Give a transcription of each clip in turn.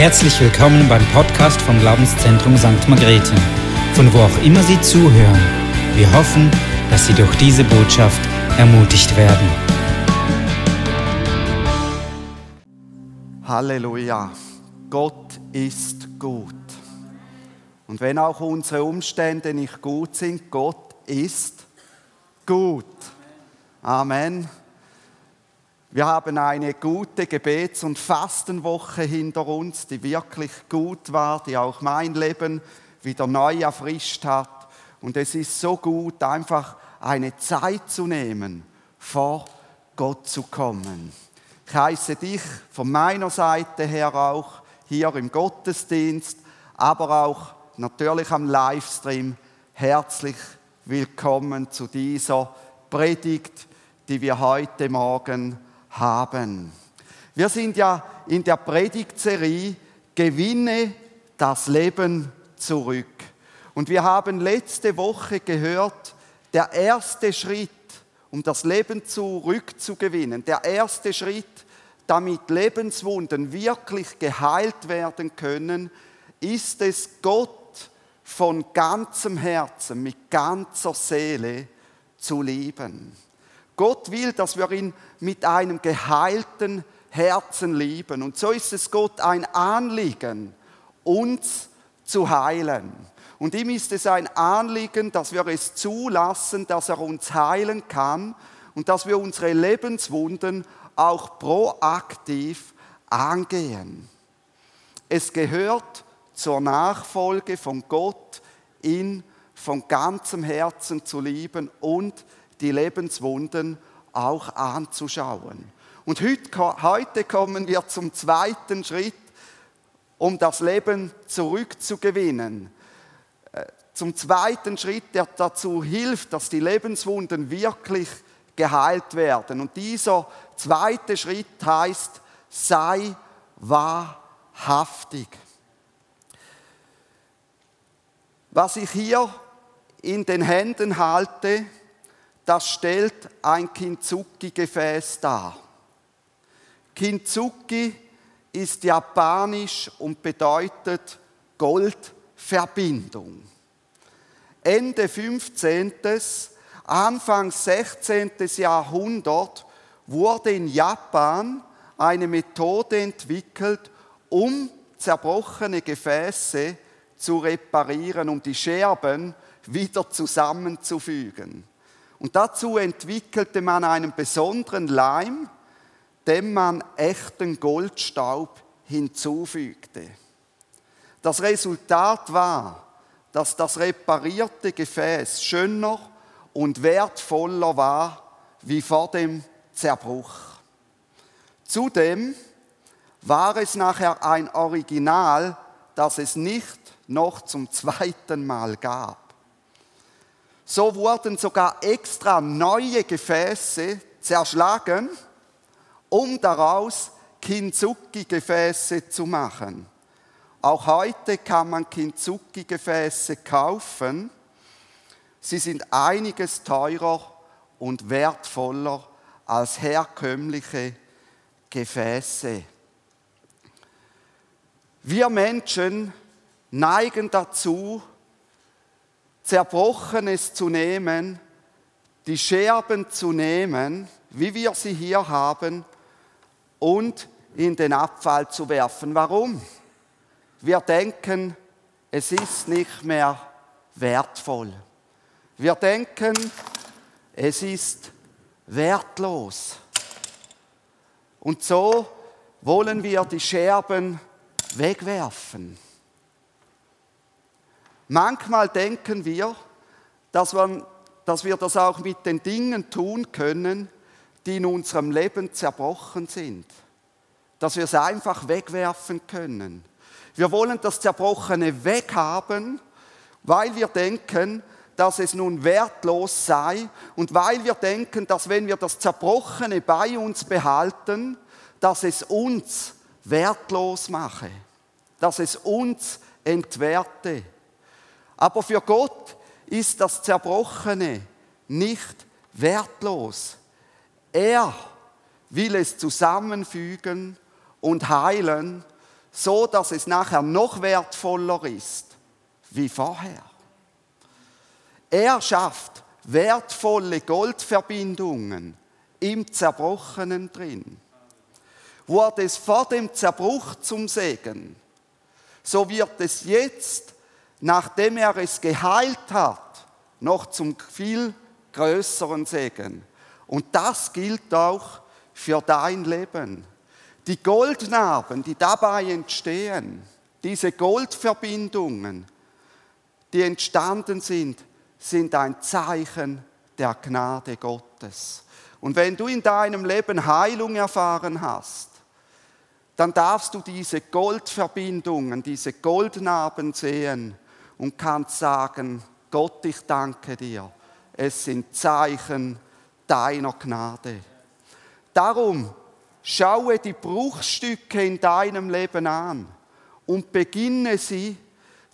Herzlich willkommen beim Podcast vom Glaubenszentrum St. Margrethe, von wo auch immer Sie zuhören. Wir hoffen, dass Sie durch diese Botschaft ermutigt werden. Halleluja. Gott ist gut. Und wenn auch unsere Umstände nicht gut sind, Gott ist gut. Amen. Wir haben eine gute Gebets- und Fastenwoche hinter uns, die wirklich gut war, die auch mein Leben wieder neu erfrischt hat. Und es ist so gut, einfach eine Zeit zu nehmen, vor Gott zu kommen. Ich heiße dich von meiner Seite her auch hier im Gottesdienst, aber auch natürlich am Livestream herzlich willkommen zu dieser Predigt, die wir heute Morgen haben. Wir sind ja in der Predigtserie Gewinne das Leben zurück. Und wir haben letzte Woche gehört, der erste Schritt, um das Leben zurückzugewinnen, der erste Schritt, damit Lebenswunden wirklich geheilt werden können, ist es Gott von ganzem Herzen, mit ganzer Seele zu lieben. Gott will, dass wir ihn mit einem geheilten Herzen lieben. Und so ist es Gott ein Anliegen, uns zu heilen. Und ihm ist es ein Anliegen, dass wir es zulassen, dass er uns heilen kann und dass wir unsere Lebenswunden auch proaktiv angehen. Es gehört zur Nachfolge von Gott, ihn von ganzem Herzen zu lieben und die Lebenswunden auch anzuschauen. Und heute kommen wir zum zweiten Schritt, um das Leben zurückzugewinnen. Äh, zum zweiten Schritt, der dazu hilft, dass die Lebenswunden wirklich geheilt werden. Und dieser zweite Schritt heißt, sei wahrhaftig. Was ich hier in den Händen halte, das stellt ein Kintsugi-Gefäß dar. Kintsugi ist japanisch und bedeutet Goldverbindung. Ende 15., Anfang 16. Jahrhundert wurde in Japan eine Methode entwickelt, um zerbrochene Gefäße zu reparieren, um die Scherben wieder zusammenzufügen. Und dazu entwickelte man einen besonderen Leim, dem man echten Goldstaub hinzufügte. Das Resultat war, dass das reparierte Gefäß schöner und wertvoller war wie vor dem Zerbruch. Zudem war es nachher ein Original, das es nicht noch zum zweiten Mal gab. So wurden sogar extra neue Gefäße zerschlagen, um daraus Kintsugi-Gefäße zu machen. Auch heute kann man Kintsugi-Gefäße kaufen. Sie sind einiges teurer und wertvoller als herkömmliche Gefäße. Wir Menschen neigen dazu, Zerbrochenes zu nehmen, die Scherben zu nehmen, wie wir sie hier haben, und in den Abfall zu werfen. Warum? Wir denken, es ist nicht mehr wertvoll. Wir denken, es ist wertlos. Und so wollen wir die Scherben wegwerfen. Manchmal denken wir, dass, man, dass wir das auch mit den Dingen tun können, die in unserem Leben zerbrochen sind. Dass wir es einfach wegwerfen können. Wir wollen das Zerbrochene weghaben, weil wir denken, dass es nun wertlos sei und weil wir denken, dass wenn wir das Zerbrochene bei uns behalten, dass es uns wertlos mache, dass es uns entwerte. Aber für Gott ist das Zerbrochene nicht wertlos. Er will es zusammenfügen und heilen, so dass es nachher noch wertvoller ist wie vorher. Er schafft wertvolle Goldverbindungen im Zerbrochenen drin. Wurde es vor dem Zerbruch zum Segen, so wird es jetzt, nachdem er es geheilt hat, noch zum viel größeren Segen. Und das gilt auch für dein Leben. Die Goldnarben, die dabei entstehen, diese Goldverbindungen, die entstanden sind, sind ein Zeichen der Gnade Gottes. Und wenn du in deinem Leben Heilung erfahren hast, dann darfst du diese Goldverbindungen, diese Goldnarben sehen und kannst sagen, Gott, ich danke dir. Es sind Zeichen deiner Gnade. Darum schaue die Bruchstücke in deinem Leben an und beginne sie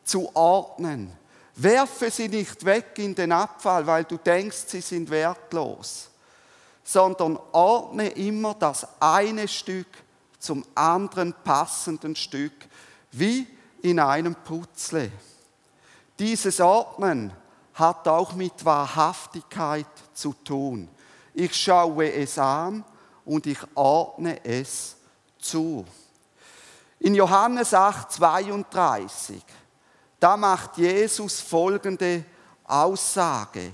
zu ordnen. Werfe sie nicht weg in den Abfall, weil du denkst, sie sind wertlos, sondern ordne immer das eine Stück zum anderen passenden Stück, wie in einem Putzle. Dieses Ordnen hat auch mit Wahrhaftigkeit zu tun. Ich schaue es an und ich ordne es zu. In Johannes 8, 32 da macht Jesus folgende Aussage.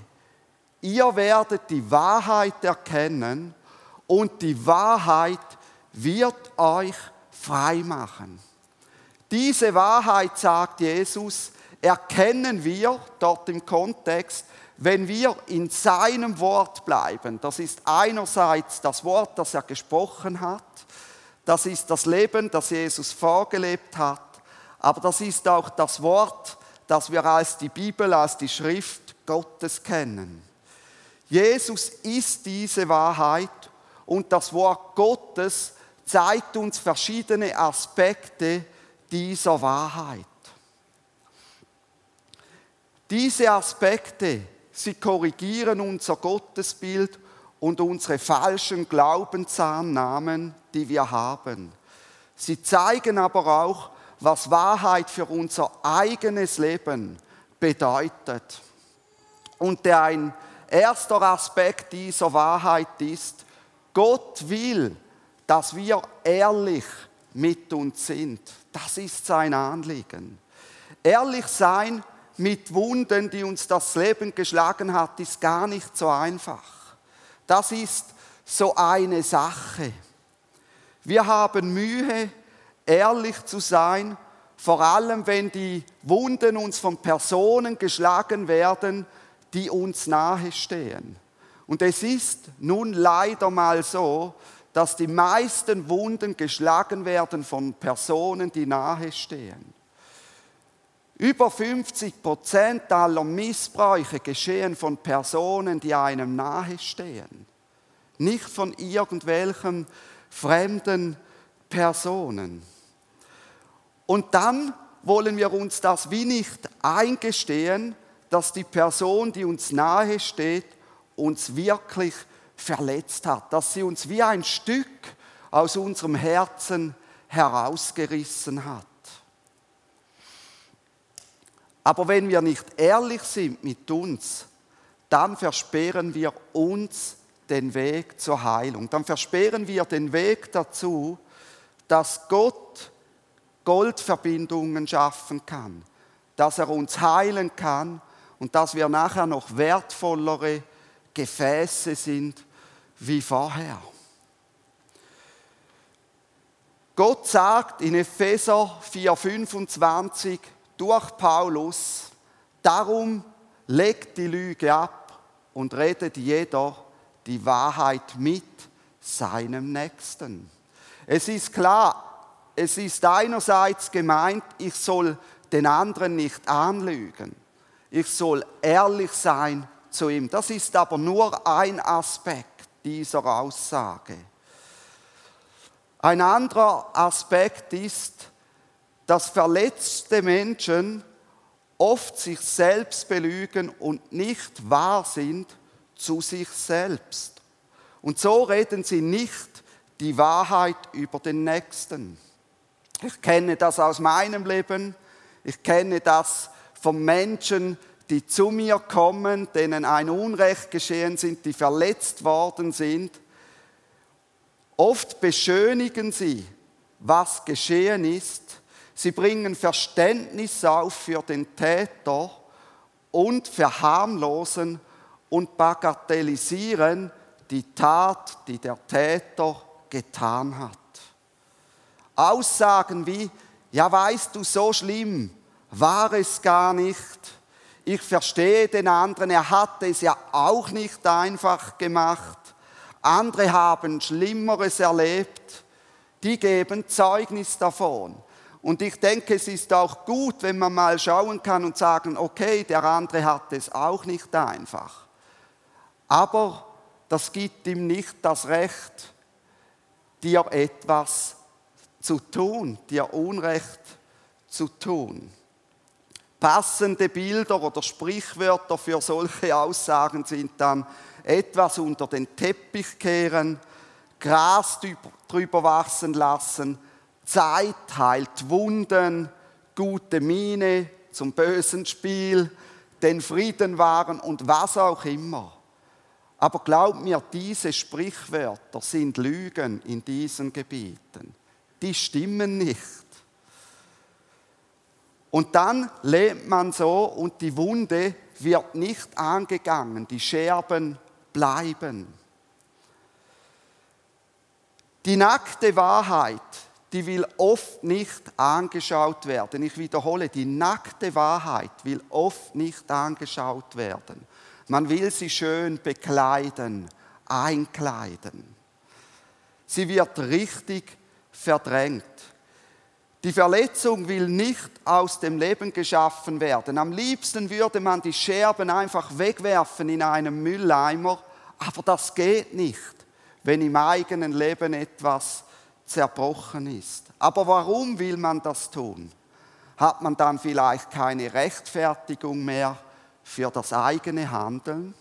Ihr werdet die Wahrheit erkennen und die Wahrheit wird euch frei machen. Diese Wahrheit, sagt Jesus, erkennen wir dort im Kontext, wenn wir in seinem Wort bleiben. Das ist einerseits das Wort, das er gesprochen hat, das ist das Leben, das Jesus vorgelebt hat aber das ist auch das Wort, das wir als die Bibel, als die Schrift Gottes kennen. Jesus ist diese Wahrheit und das Wort Gottes zeigt uns verschiedene Aspekte dieser Wahrheit. Diese Aspekte, sie korrigieren unser Gottesbild und unsere falschen Glaubensannahmen, die wir haben. Sie zeigen aber auch, was Wahrheit für unser eigenes Leben bedeutet. Und der ein erster Aspekt dieser Wahrheit ist, Gott will, dass wir ehrlich mit uns sind. Das ist sein Anliegen. Ehrlich sein mit Wunden, die uns das Leben geschlagen hat, ist gar nicht so einfach. Das ist so eine Sache. Wir haben Mühe, ehrlich zu sein, vor allem wenn die Wunden uns von Personen geschlagen werden, die uns nahestehen. Und es ist nun leider mal so, dass die meisten Wunden geschlagen werden von Personen, die nahestehen. Über 50 Prozent aller Missbräuche geschehen von Personen, die einem nahestehen. Nicht von irgendwelchen fremden Personen. Und dann wollen wir uns das wie nicht eingestehen, dass die Person, die uns nahe steht, uns wirklich verletzt hat, dass sie uns wie ein Stück aus unserem Herzen herausgerissen hat. Aber wenn wir nicht ehrlich sind mit uns, dann versperren wir uns den Weg zur Heilung. Dann versperren wir den Weg dazu, dass Gott Goldverbindungen schaffen kann, dass er uns heilen kann und dass wir nachher noch wertvollere Gefäße sind wie vorher. Gott sagt in Epheser 4:25 durch Paulus, darum legt die Lüge ab und redet jeder die Wahrheit mit seinem Nächsten. Es ist klar, es ist einerseits gemeint, ich soll den anderen nicht anlügen. Ich soll ehrlich sein zu ihm. Das ist aber nur ein Aspekt dieser Aussage. Ein anderer Aspekt ist, dass verletzte Menschen oft sich selbst belügen und nicht wahr sind zu sich selbst. Und so reden sie nicht die Wahrheit über den Nächsten. Ich kenne das aus meinem Leben. Ich kenne das von Menschen, die zu mir kommen, denen ein Unrecht geschehen sind, die verletzt worden sind. Oft beschönigen sie, was geschehen ist. Sie bringen Verständnis auf für den Täter und verharmlosen und bagatellisieren die Tat, die der Täter getan hat. Aussagen wie, ja weißt du, so schlimm war es gar nicht. Ich verstehe den anderen, er hat es ja auch nicht einfach gemacht. Andere haben Schlimmeres erlebt, die geben Zeugnis davon. Und ich denke, es ist auch gut, wenn man mal schauen kann und sagen, okay, der andere hat es auch nicht einfach. Aber das gibt ihm nicht das Recht, dir etwas zu tun, dir Unrecht zu tun. Passende Bilder oder Sprichwörter für solche Aussagen sind dann etwas unter den Teppich kehren, Gras drüber wachsen lassen, Zeit heilt Wunden, gute Miene zum bösen Spiel, den Frieden wahren und was auch immer. Aber glaub mir, diese Sprichwörter sind Lügen in diesen Gebieten. Die stimmen nicht. Und dann lebt man so und die Wunde wird nicht angegangen, die Scherben bleiben. Die nackte Wahrheit die will oft nicht angeschaut werden. Ich wiederhole, die nackte Wahrheit will oft nicht angeschaut werden. Man will sie schön bekleiden, einkleiden. Sie wird richtig verdrängt. Die Verletzung will nicht aus dem Leben geschaffen werden. Am liebsten würde man die Scherben einfach wegwerfen in einem Mülleimer, aber das geht nicht, wenn im eigenen Leben etwas zerbrochen ist. Aber warum will man das tun? Hat man dann vielleicht keine Rechtfertigung mehr für das eigene Handeln?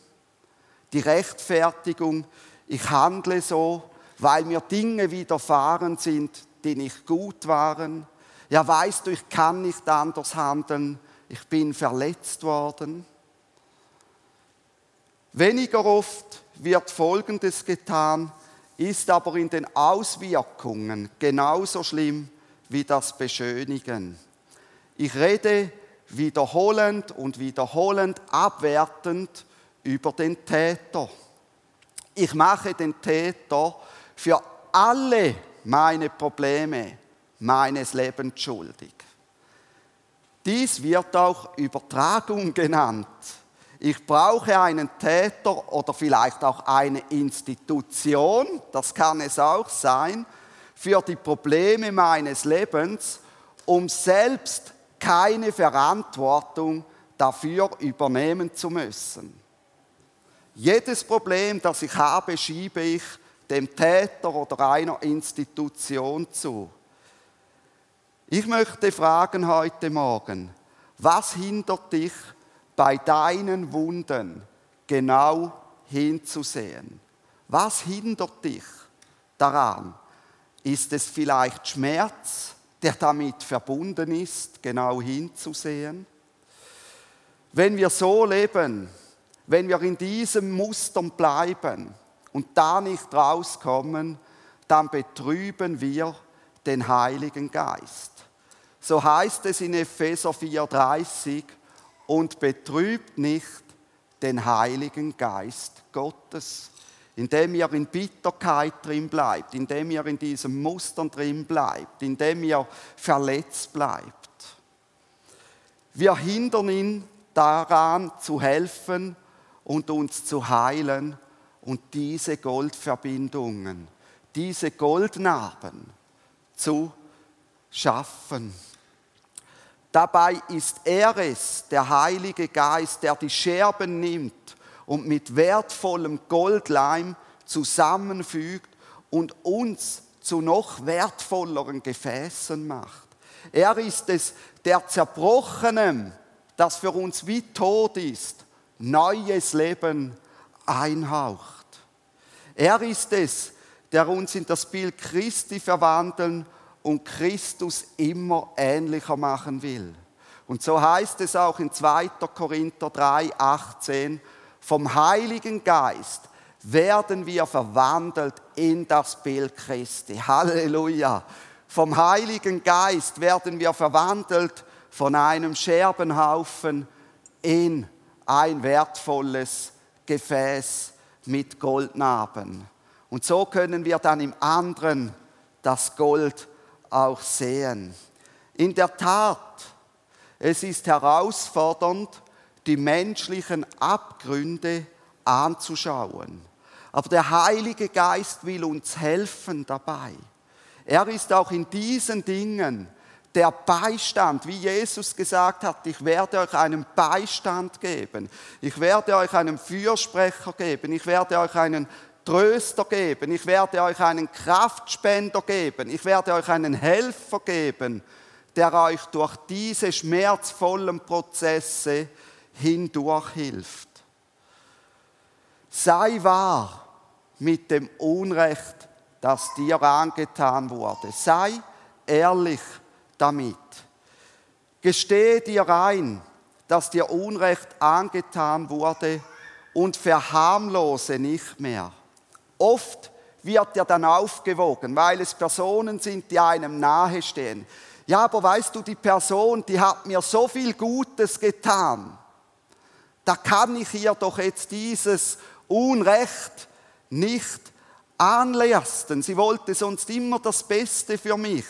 Die Rechtfertigung, ich handle so, weil mir Dinge widerfahren sind, die nicht gut waren. Ja, weißt du, ich kann nicht anders handeln, ich bin verletzt worden. Weniger oft wird Folgendes getan, ist aber in den Auswirkungen genauso schlimm wie das Beschönigen. Ich rede wiederholend und wiederholend abwertend über den Täter. Ich mache den Täter für alle meine Probleme meines Lebens schuldig. Dies wird auch Übertragung genannt. Ich brauche einen Täter oder vielleicht auch eine Institution, das kann es auch sein, für die Probleme meines Lebens, um selbst keine Verantwortung dafür übernehmen zu müssen. Jedes Problem, das ich habe, schiebe ich dem Täter oder einer Institution zu. Ich möchte fragen heute Morgen, was hindert dich, bei deinen Wunden genau hinzusehen. Was hindert dich daran? Ist es vielleicht Schmerz, der damit verbunden ist, genau hinzusehen? Wenn wir so leben, wenn wir in diesem Mustern bleiben und da nicht rauskommen, dann betrüben wir den Heiligen Geist. So heißt es in Epheser 4:30, und betrübt nicht den Heiligen Geist Gottes, indem ihr in Bitterkeit drin bleibt, indem ihr in diesem Mustern drin bleibt, indem ihr verletzt bleibt. Wir hindern ihn daran zu helfen und uns zu heilen und diese Goldverbindungen, diese Goldnarben zu schaffen. Dabei ist er es, der Heilige Geist, der die Scherben nimmt und mit wertvollem Goldleim zusammenfügt und uns zu noch wertvolleren Gefäßen macht. Er ist es, der Zerbrochenem, das für uns wie tot ist, neues Leben einhaucht. Er ist es, der uns in das Bild Christi verwandeln und Christus immer ähnlicher machen will. Und so heißt es auch in 2. Korinther 3, 18, vom Heiligen Geist werden wir verwandelt in das Bild Christi. Halleluja. Vom Heiligen Geist werden wir verwandelt von einem Scherbenhaufen in ein wertvolles Gefäß mit Goldnarben. Und so können wir dann im anderen das Gold auch sehen. In der Tat, es ist herausfordernd, die menschlichen Abgründe anzuschauen. Aber der Heilige Geist will uns helfen dabei. Er ist auch in diesen Dingen der Beistand, wie Jesus gesagt hat, ich werde euch einen Beistand geben, ich werde euch einen Fürsprecher geben, ich werde euch einen Tröster geben, ich werde euch einen Kraftspender geben, ich werde euch einen Helfer geben, der euch durch diese schmerzvollen Prozesse hindurch hilft. Sei wahr mit dem Unrecht, das dir angetan wurde. Sei ehrlich damit. Gestehe dir ein, dass dir Unrecht angetan wurde und verharmlose nicht mehr. Oft wird dir dann aufgewogen, weil es Personen sind, die einem nahestehen. Ja, aber weißt du, die Person, die hat mir so viel Gutes getan. Da kann ich ihr doch jetzt dieses Unrecht nicht anlasten. Sie wollte sonst immer das Beste für mich.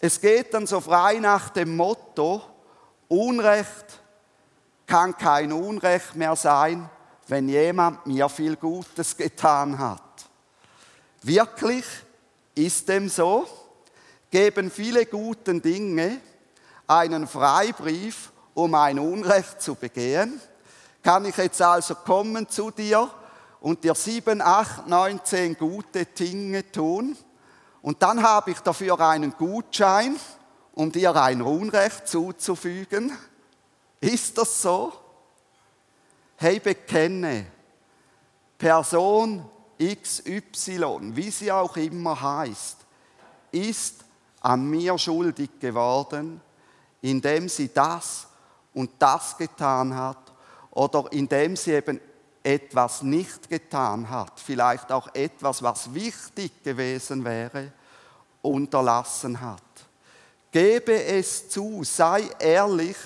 Es geht dann so frei nach dem Motto, Unrecht kann kein Unrecht mehr sein, wenn jemand mir viel Gutes getan hat. Wirklich ist dem so? Geben viele gute Dinge einen Freibrief, um ein Unrecht zu begehen? Kann ich jetzt also kommen zu dir und dir sieben, acht, neun, zehn gute Dinge tun? Und dann habe ich dafür einen Gutschein, um dir ein Unrecht zuzufügen. Ist das so? Hey, bekenne, Person XY, wie sie auch immer heißt, ist an mir schuldig geworden, indem sie das und das getan hat oder indem sie eben etwas nicht getan hat, vielleicht auch etwas, was wichtig gewesen wäre, unterlassen hat. Gebe es zu, sei ehrlich,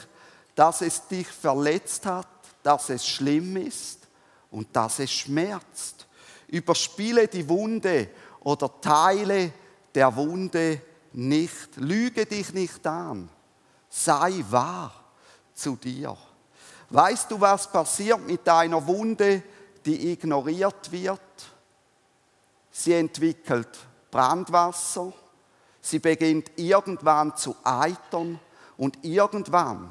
dass es dich verletzt hat, dass es schlimm ist und dass es schmerzt. Überspiele die Wunde oder Teile der Wunde nicht. Lüge dich nicht an. Sei wahr zu dir. Weißt du, was passiert mit einer Wunde, die ignoriert wird? Sie entwickelt Brandwasser, sie beginnt irgendwann zu eitern und irgendwann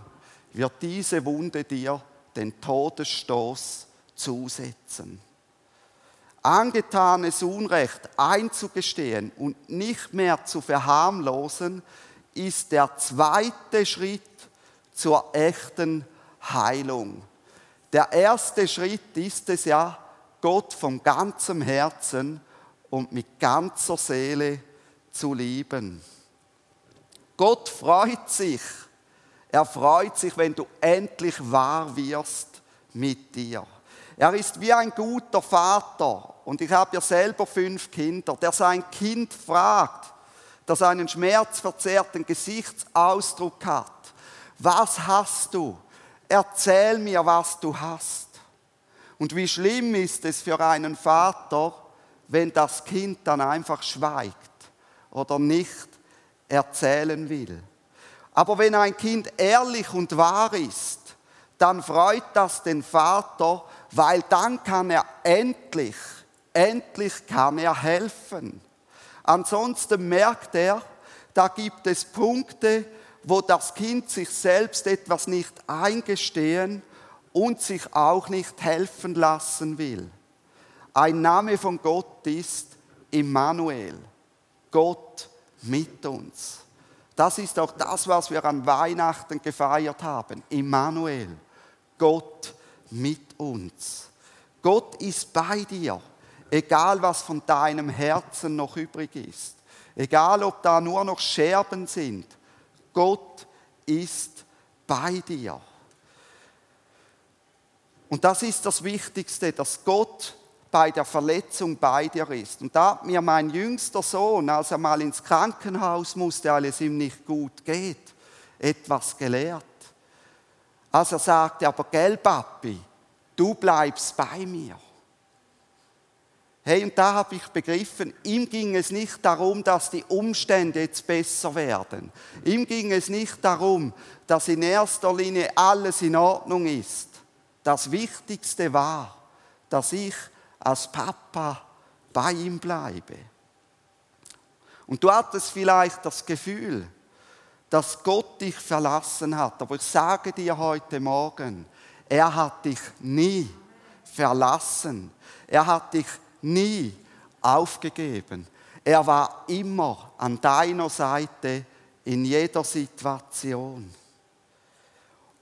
wird diese Wunde dir den Todesstoß zusetzen. Angetanes Unrecht einzugestehen und nicht mehr zu verharmlosen, ist der zweite Schritt zur echten Heilung. Der erste Schritt ist es ja, Gott von ganzem Herzen und mit ganzer Seele zu lieben. Gott freut sich. Er freut sich, wenn du endlich wahr wirst mit dir. Er ist wie ein guter Vater und ich habe ja selber fünf Kinder, der sein Kind fragt, das einen schmerzverzerrten Gesichtsausdruck hat. Was hast du? erzähl mir, was du hast. Und wie schlimm ist es für einen Vater, wenn das Kind dann einfach schweigt oder nicht erzählen will. Aber wenn ein Kind ehrlich und wahr ist, dann freut das den Vater, weil dann kann er endlich, endlich kann er helfen. Ansonsten merkt er, da gibt es Punkte, wo das Kind sich selbst etwas nicht eingestehen und sich auch nicht helfen lassen will. Ein Name von Gott ist Immanuel, Gott mit uns. Das ist auch das, was wir an Weihnachten gefeiert haben. Immanuel, Gott mit uns. Gott ist bei dir. egal was von deinem Herzen noch übrig ist, egal ob da nur noch Scherben sind, Gott ist bei dir. Und das ist das Wichtigste, dass Gott bei der Verletzung bei dir ist. Und da hat mir mein jüngster Sohn, als er mal ins Krankenhaus musste, weil es ihm nicht gut geht, etwas gelehrt. Als er sagte, aber gell, Papi, du bleibst bei mir. Hey, und da habe ich begriffen, ihm ging es nicht darum, dass die Umstände jetzt besser werden. Ihm ging es nicht darum, dass in erster Linie alles in Ordnung ist. Das Wichtigste war, dass ich als Papa bei ihm bleibe. Und du hattest vielleicht das Gefühl, dass Gott dich verlassen hat. Aber ich sage dir heute Morgen, er hat dich nie verlassen. Er hat dich nie aufgegeben. Er war immer an deiner Seite in jeder Situation.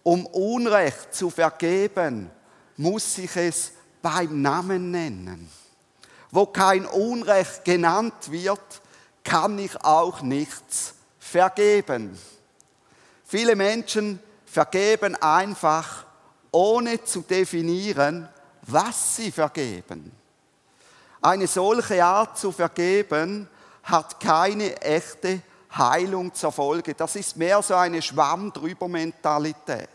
Um Unrecht zu vergeben, muss ich es beim Namen nennen. Wo kein Unrecht genannt wird, kann ich auch nichts vergeben. Viele Menschen vergeben einfach, ohne zu definieren, was sie vergeben. Eine solche Art zu vergeben hat keine echte Heilung zur Folge. Das ist mehr so eine Schwamm-drüber-Mentalität.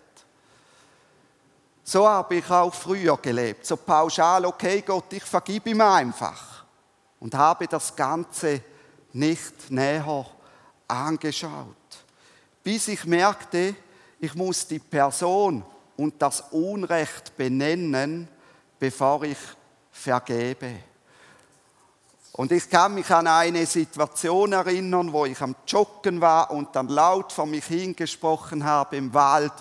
So habe ich auch früher gelebt. So pauschal, okay Gott, ich vergib ihm einfach. Und habe das Ganze nicht näher angeschaut. Bis ich merkte, ich muss die Person und das Unrecht benennen, bevor ich vergebe. Und ich kann mich an eine Situation erinnern, wo ich am Joggen war und dann laut vor mich hingesprochen habe im Wald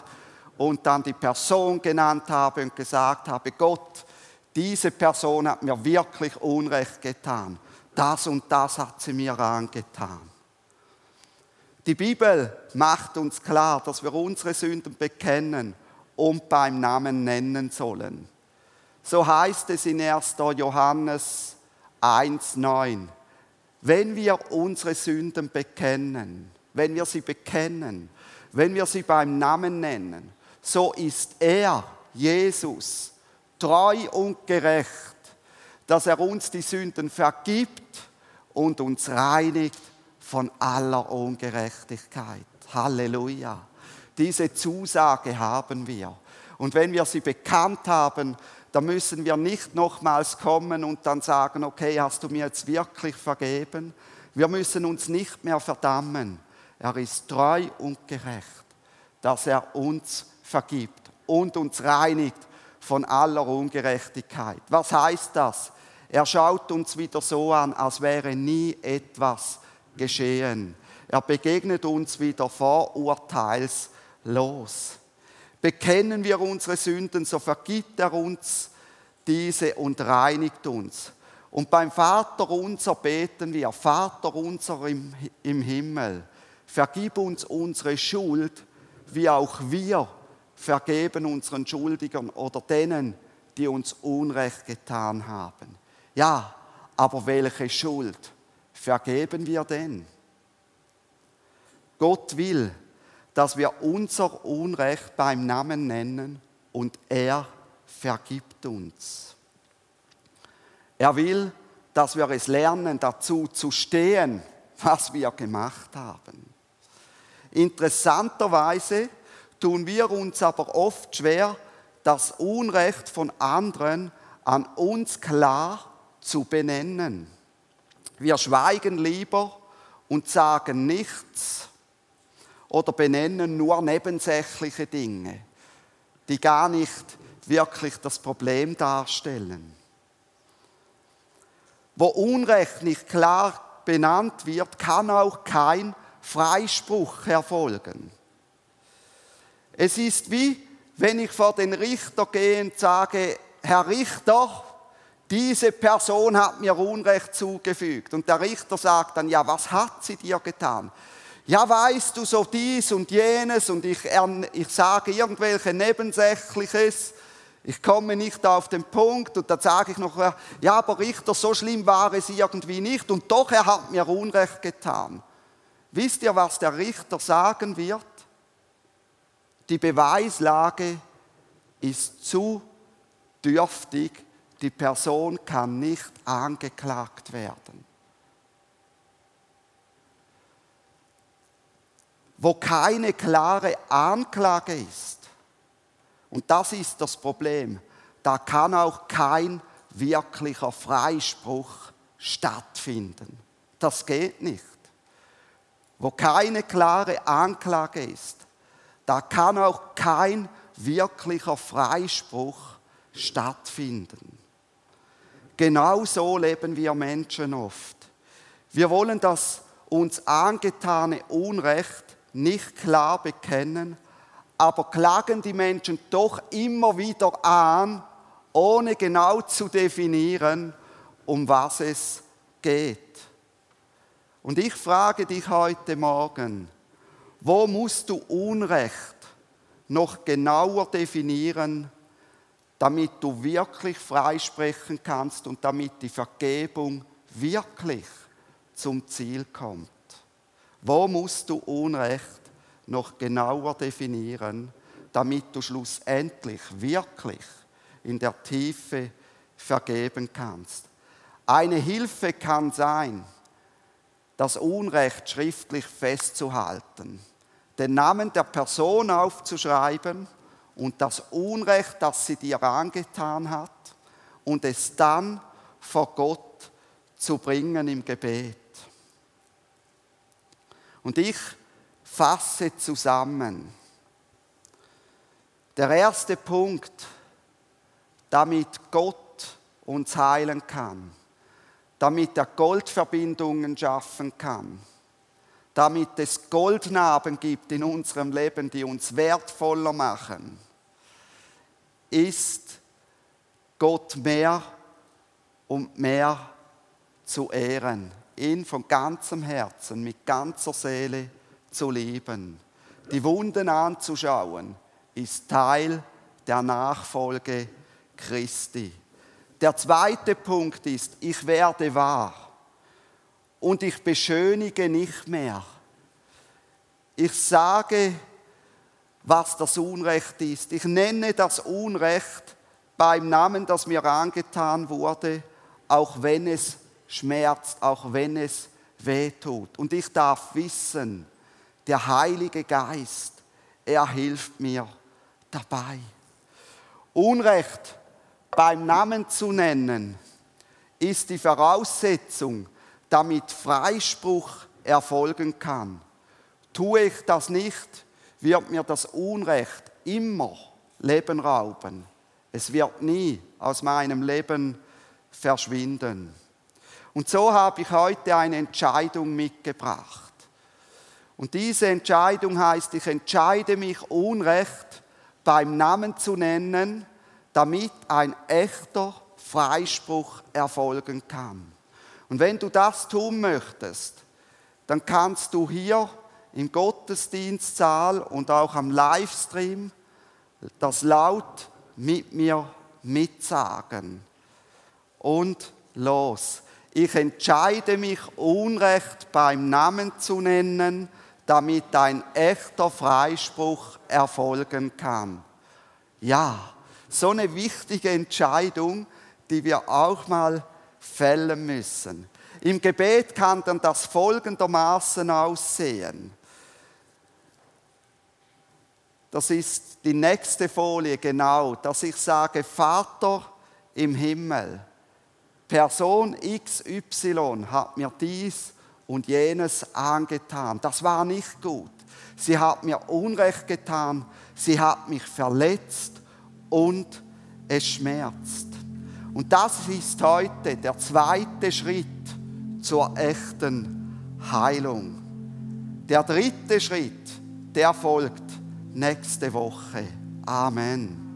und dann die Person genannt habe und gesagt habe, Gott, diese Person hat mir wirklich Unrecht getan. Das und das hat sie mir angetan. Die Bibel macht uns klar, dass wir unsere Sünden bekennen und beim Namen nennen sollen. So heißt es in 1. Johannes 1,9. Wenn wir unsere Sünden bekennen, wenn wir sie bekennen, wenn wir sie beim Namen nennen, so ist er, Jesus, treu und gerecht, dass er uns die Sünden vergibt und uns reinigt von aller Ungerechtigkeit. Halleluja. Diese Zusage haben wir. Und wenn wir sie bekannt haben, da müssen wir nicht nochmals kommen und dann sagen, okay, hast du mir jetzt wirklich vergeben? Wir müssen uns nicht mehr verdammen. Er ist treu und gerecht, dass er uns vergibt und uns reinigt von aller Ungerechtigkeit. Was heißt das? Er schaut uns wieder so an, als wäre nie etwas geschehen. Er begegnet uns wieder vorurteilslos. Bekennen wir unsere Sünden, so vergibt er uns diese und reinigt uns. Und beim Vater unser beten wir, Vater unser im, im Himmel, vergib uns unsere Schuld, wie auch wir vergeben unseren Schuldigern oder denen, die uns Unrecht getan haben. Ja, aber welche Schuld vergeben wir denn? Gott will, dass wir unser Unrecht beim Namen nennen und er vergibt uns. Er will, dass wir es lernen, dazu zu stehen, was wir gemacht haben. Interessanterweise tun wir uns aber oft schwer, das Unrecht von anderen an uns klar zu benennen. Wir schweigen lieber und sagen nichts oder benennen nur nebensächliche Dinge, die gar nicht wirklich das Problem darstellen. Wo Unrecht nicht klar benannt wird, kann auch kein Freispruch erfolgen. Es ist wie, wenn ich vor den Richter gehe und sage, Herr Richter, diese Person hat mir Unrecht zugefügt. Und der Richter sagt dann, ja, was hat sie dir getan? ja, weißt du, so dies und jenes und ich, ich sage irgendwelche Nebensächliches, Ich komme nicht auf den Punkt und dann sage ich noch, ja, aber Richter, so schlimm war es irgendwie nicht und doch er hat mir Unrecht getan. Wisst ihr, was der Richter sagen wird? Die Beweislage ist zu dürftig, die Person kann nicht angeklagt werden. Wo keine klare Anklage ist, und das ist das Problem, da kann auch kein wirklicher Freispruch stattfinden. Das geht nicht. Wo keine klare Anklage ist, da kann auch kein wirklicher Freispruch stattfinden. Genau so leben wir Menschen oft. Wir wollen das uns angetane Unrecht nicht klar bekennen, aber klagen die Menschen doch immer wieder an, ohne genau zu definieren, um was es geht. Und ich frage dich heute Morgen, wo musst du Unrecht noch genauer definieren, damit du wirklich freisprechen kannst und damit die Vergebung wirklich zum Ziel kommt. Wo musst du Unrecht noch genauer definieren, damit du schlussendlich wirklich in der Tiefe vergeben kannst? Eine Hilfe kann sein, das Unrecht schriftlich festzuhalten, den Namen der Person aufzuschreiben und das Unrecht, das sie dir angetan hat, und es dann vor Gott zu bringen im Gebet. Und ich fasse zusammen. Der erste Punkt, damit Gott uns heilen kann, damit er Goldverbindungen schaffen kann, damit es Goldnarben gibt in unserem Leben, die uns wertvoller machen, ist Gott mehr und mehr zu ehren, ihn von ganzem Herzen, mit ganzer Seele zu lieben. Die Wunden anzuschauen, ist Teil der Nachfolge Christi. Der zweite Punkt ist, ich werde wahr und ich beschönige nicht mehr. Ich sage, was das Unrecht ist. Ich nenne das Unrecht beim Namen, das mir angetan wurde, auch wenn es schmerzt, auch wenn es wehtut. Und ich darf wissen, der Heilige Geist, er hilft mir dabei. Unrecht beim Namen zu nennen, ist die Voraussetzung, damit Freispruch erfolgen kann. Tue ich das nicht, wird mir das Unrecht immer Leben rauben. Es wird nie aus meinem Leben verschwinden. Und so habe ich heute eine Entscheidung mitgebracht. Und diese Entscheidung heißt, ich entscheide mich, Unrecht beim Namen zu nennen, damit ein echter Freispruch erfolgen kann. Und wenn du das tun möchtest, dann kannst du hier im Gottesdienstsaal und auch am Livestream das laut mit mir mitsagen. Und los. Ich entscheide mich, Unrecht beim Namen zu nennen, damit ein echter Freispruch erfolgen kann. Ja, so eine wichtige Entscheidung, die wir auch mal fällen müssen. Im Gebet kann dann das folgendermaßen aussehen. Das ist die nächste Folie genau, dass ich sage, Vater im Himmel, Person XY hat mir dies und jenes angetan. Das war nicht gut. Sie hat mir Unrecht getan, sie hat mich verletzt und es schmerzt. Und das ist heute der zweite Schritt zur echten Heilung. Der dritte Schritt, der folgt nächste Woche. Amen.